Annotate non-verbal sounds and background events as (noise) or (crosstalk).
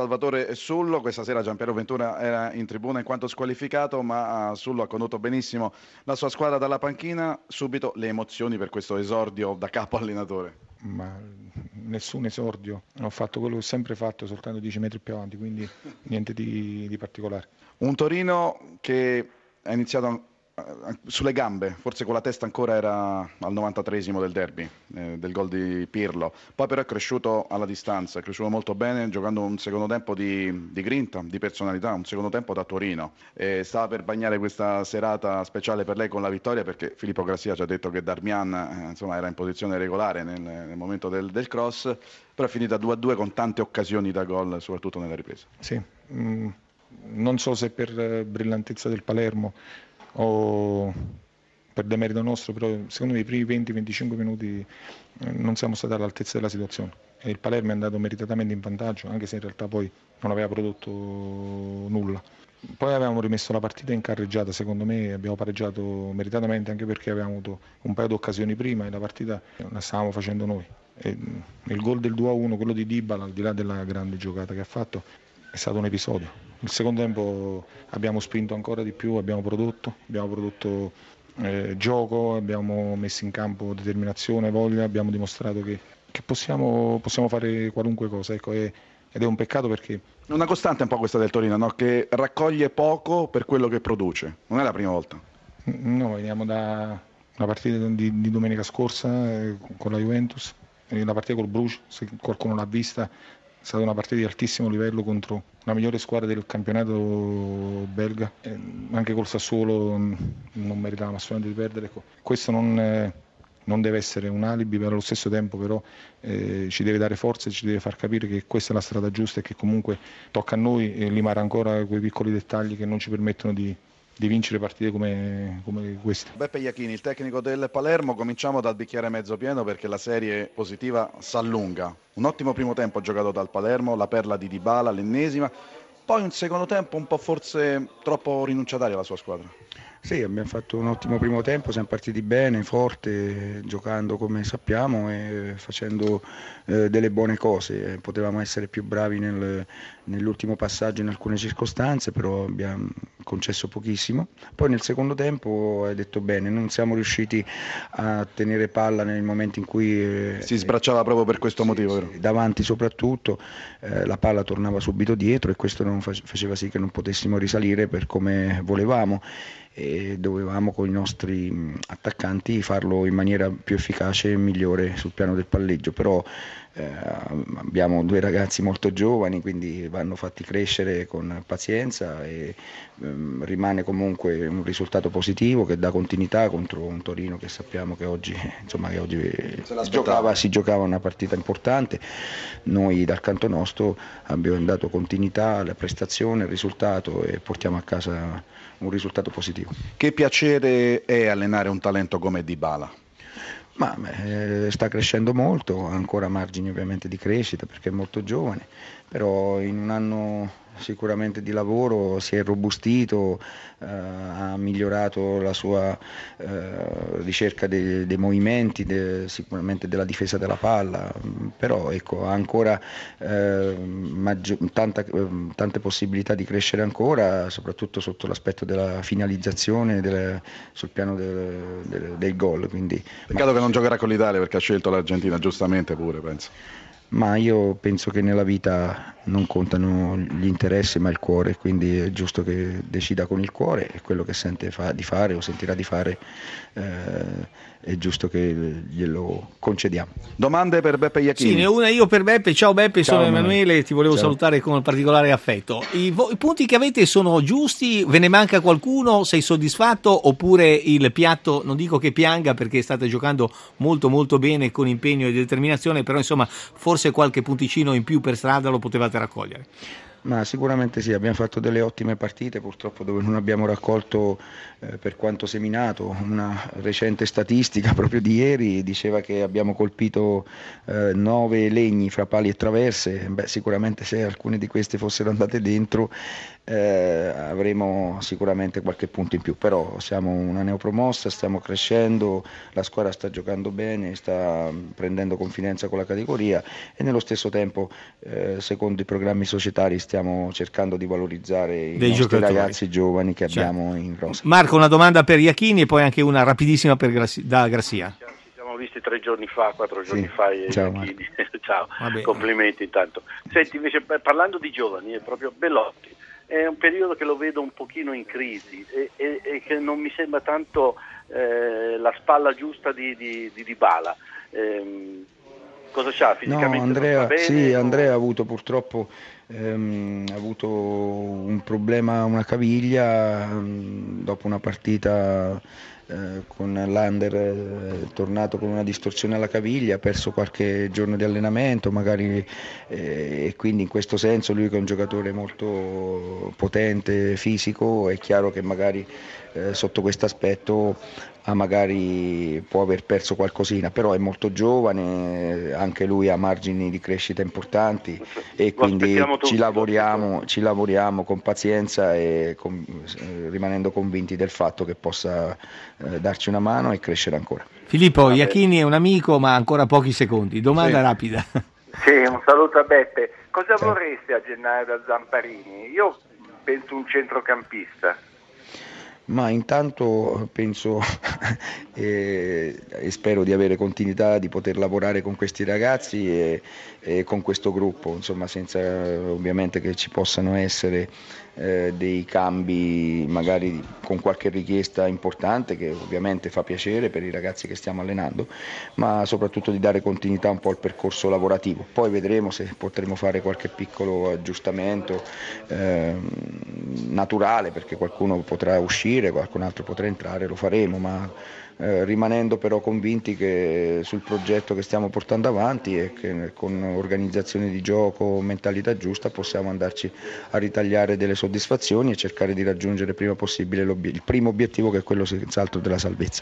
Salvatore Sullo, questa sera Giampiero Ventura era in tribuna in quanto squalificato, ma Sullo ha condotto benissimo la sua squadra dalla panchina. Subito le emozioni per questo esordio da capo allenatore. Ma nessun esordio, ho fatto quello che ho sempre fatto, soltanto 10 metri più avanti, quindi niente di, di particolare. Un Torino che ha iniziato sulle gambe, forse con la testa ancora era al 93esimo del derby, eh, del gol di Pirlo, poi però è cresciuto alla distanza, è cresciuto molto bene giocando un secondo tempo di, di grinta, di personalità, un secondo tempo da Torino. E stava per bagnare questa serata speciale per lei con la vittoria perché Filippo Grassia ci ha detto che Darmian eh, insomma, era in posizione regolare nel, nel momento del, del, cross, però è finita 2-2 con tante occasioni da gol, soprattutto nella ripresa. Sì, mm, non so se per eh, brillantezza del Palermo o per demerito nostro, però secondo me i primi 20-25 minuti eh, non siamo stati all'altezza della situazione e il Palermo è andato meritatamente in vantaggio, anche se in realtà poi non aveva prodotto nulla. Poi avevamo rimesso la partita in carreggiata, secondo me abbiamo pareggiato meritatamente anche perché avevamo avuto un paio di occasioni prima e la partita la stavamo facendo noi. E il gol del 2-1, quello di Dybala, al di là della grande giocata che ha fatto, è stato un episodio il secondo tempo abbiamo spinto ancora di più, abbiamo prodotto, abbiamo prodotto eh, gioco, abbiamo messo in campo determinazione, voglia, abbiamo dimostrato che, che possiamo, possiamo, fare qualunque cosa. Ecco, e, ed è un peccato perché... Una costante un po' questa del Torino, no? che raccoglie poco per quello che produce. Non è la prima volta. No, veniamo da una partita di, di domenica scorsa eh, con la Juventus, la partita col Bruges, se qualcuno l'ha vista, è stata una partita di altissimo livello contro la migliore squadra del campionato belga, e anche col Sassuolo non meritavamo assolutamente di perdere. Ecco, questo non, non, deve essere un alibi, però allo stesso tempo però, eh, ci deve dare forza e ci deve far capire che questa è la strada giusta e che comunque tocca a noi limare ancora quei piccoli dettagli che non ci permettono di, di vincere partite come, come queste. Beppe Iachini, il tecnico del Palermo, cominciamo dal bicchiere mezzo pieno perché la serie positiva s'allunga. Un ottimo primo tempo giocato dal Palermo, la perla di Dybala, l'ennesima, poi un secondo tempo un po' forse troppo rinunciatario alla sua squadra. Sì, abbiamo fatto un ottimo primo tempo, siamo partiti bene, forte, giocando come sappiamo e facendo eh, delle buone cose. Potevamo essere più bravi nel, nell'ultimo passaggio in alcune circostanze, però abbiamo concesso pochissimo. Poi nel secondo tempo hai detto bene, non siamo riusciti a tenere palla nel momento in cui... Eh, si sbracciava proprio per questo sì, motivo. Sì, davanti soprattutto, eh, la palla tornava subito dietro e questo non faceva sì che non potessimo risalire per come volevamo e dovevamo con i nostri attaccanti farlo in maniera più efficace e migliore sul piano del palleggio, però eh, abbiamo due ragazzi molto giovani, quindi vanno fatti crescere con pazienza e ehm, rimane comunque un risultato positivo che dà continuità contro un Torino che sappiamo che oggi, insomma, che oggi giocava, si giocava una partita importante. Noi dal canto nostro abbiamo dato continuità alla prestazione, al risultato e portiamo a casa un risultato positivo. Che piacere è allenare un talento come Dybala? Ma eh, sta crescendo molto, ha ancora margini ovviamente di crescita perché è molto giovane, però in un anno sicuramente di lavoro, si è robustito, eh, ha migliorato la sua eh, ricerca dei, dei movimenti, de, sicuramente della difesa della palla, però ecco, ha ancora eh, maggio, tanta, tante possibilità di crescere ancora, soprattutto sotto l'aspetto della finalizzazione delle, sul piano del, del, del gol. Quindi, Peccato ma... che non giocherà con l'Italia perché ha scelto l'Argentina, giustamente pure penso ma io penso che nella vita non contano gli interessi ma il cuore, quindi è giusto che decida con il cuore e quello che sente fa, di fare o sentirà di fare eh, è giusto che glielo concediamo. Domande per Beppe Iachini? Sì, ne ho una io per Beppe. Ciao Beppe, Ciao, sono Emanuele, ti volevo Ciao. salutare con particolare affetto. I, vo- I, punti che avete sono giusti? Ve ne manca qualcuno? Sei soddisfatto? Oppure il piatto, non dico che pianga perché state giocando molto molto bene con impegno e determinazione, però insomma forse qualche punticino in più per strada lo potevate raccogliere. Ma sicuramente sì, abbiamo fatto delle ottime partite, purtroppo dove non abbiamo raccolto eh, per quanto seminato. Una recente statistica (laughs) proprio di ieri diceva che abbiamo colpito eh, nove legni fra pali e traverse, Beh, sicuramente se alcune di queste fossero andate dentro eh, avremo sicuramente qualche punto in più, però siamo una neopromossa, stiamo crescendo, la squadra sta giocando bene, sta prendendo confidenza con la categoria e nello stesso tempo eh, secondo i programmi societari stiamo cercando di valorizzare Dei i nostri ragazzi giovani che certo. abbiamo in rosa. Marco, una domanda per Iachini e poi anche una rapidissima per Grassi- da Grassia. Ci siamo visti tre giorni fa, quattro giorni sì. fa. Ciao, (laughs) Ciao. complimenti intanto. Senti, invece parlando di giovani, è proprio Bellotti, è un periodo che lo vedo un pochino in crisi e, e, e che non mi sembra tanto eh, la spalla giusta di, di, di Dybala. Eh, cosa c'ha fisicamente? No, Andrea, sì, Andrea ha avuto purtroppo ehm, ha avuto un problema a una caviglia ehm, dopo una partita eh, con l'Under eh, tornato con una distorsione alla caviglia, ha perso qualche giorno di allenamento magari eh, e quindi in questo senso lui che è un giocatore molto potente, fisico, è chiaro che magari eh, sotto questo aspetto magari può aver perso qualcosina, però è molto giovane, anche lui ha margini di crescita importanti e quindi ci lavoriamo, ci lavoriamo, con pazienza e con, rimanendo convinti del fatto che possa eh, darci una mano e crescere ancora. Filippo, Iachini è un amico ma ancora pochi secondi, domanda sì. rapida. (laughs) Sì, un saluto a Beppe. Cosa Ciao. vorreste a gennaio da Zamparini? Io penso un centrocampista ma intanto penso (laughs) e, e, spero di avere continuità, di poter lavorare con questi ragazzi e, e con questo gruppo, insomma, senza ovviamente che ci possano essere eh, dei cambi magari con qualche richiesta importante che ovviamente fa piacere per i ragazzi che stiamo allenando, ma soprattutto di dare continuità un po' al percorso lavorativo. Poi vedremo se potremo fare qualche piccolo aggiustamento eh, naturale perché qualcuno potrà uscire, qualcun altro potrà entrare, lo faremo, ma eh, rimanendo però convinti che sul progetto che stiamo portando avanti e che con organizzazione di gioco, mentalità giusta possiamo andarci a ritagliare delle soddisfazioni e cercare di raggiungere prima possibile il primo obiettivo che è quello senz'altro della salvezza.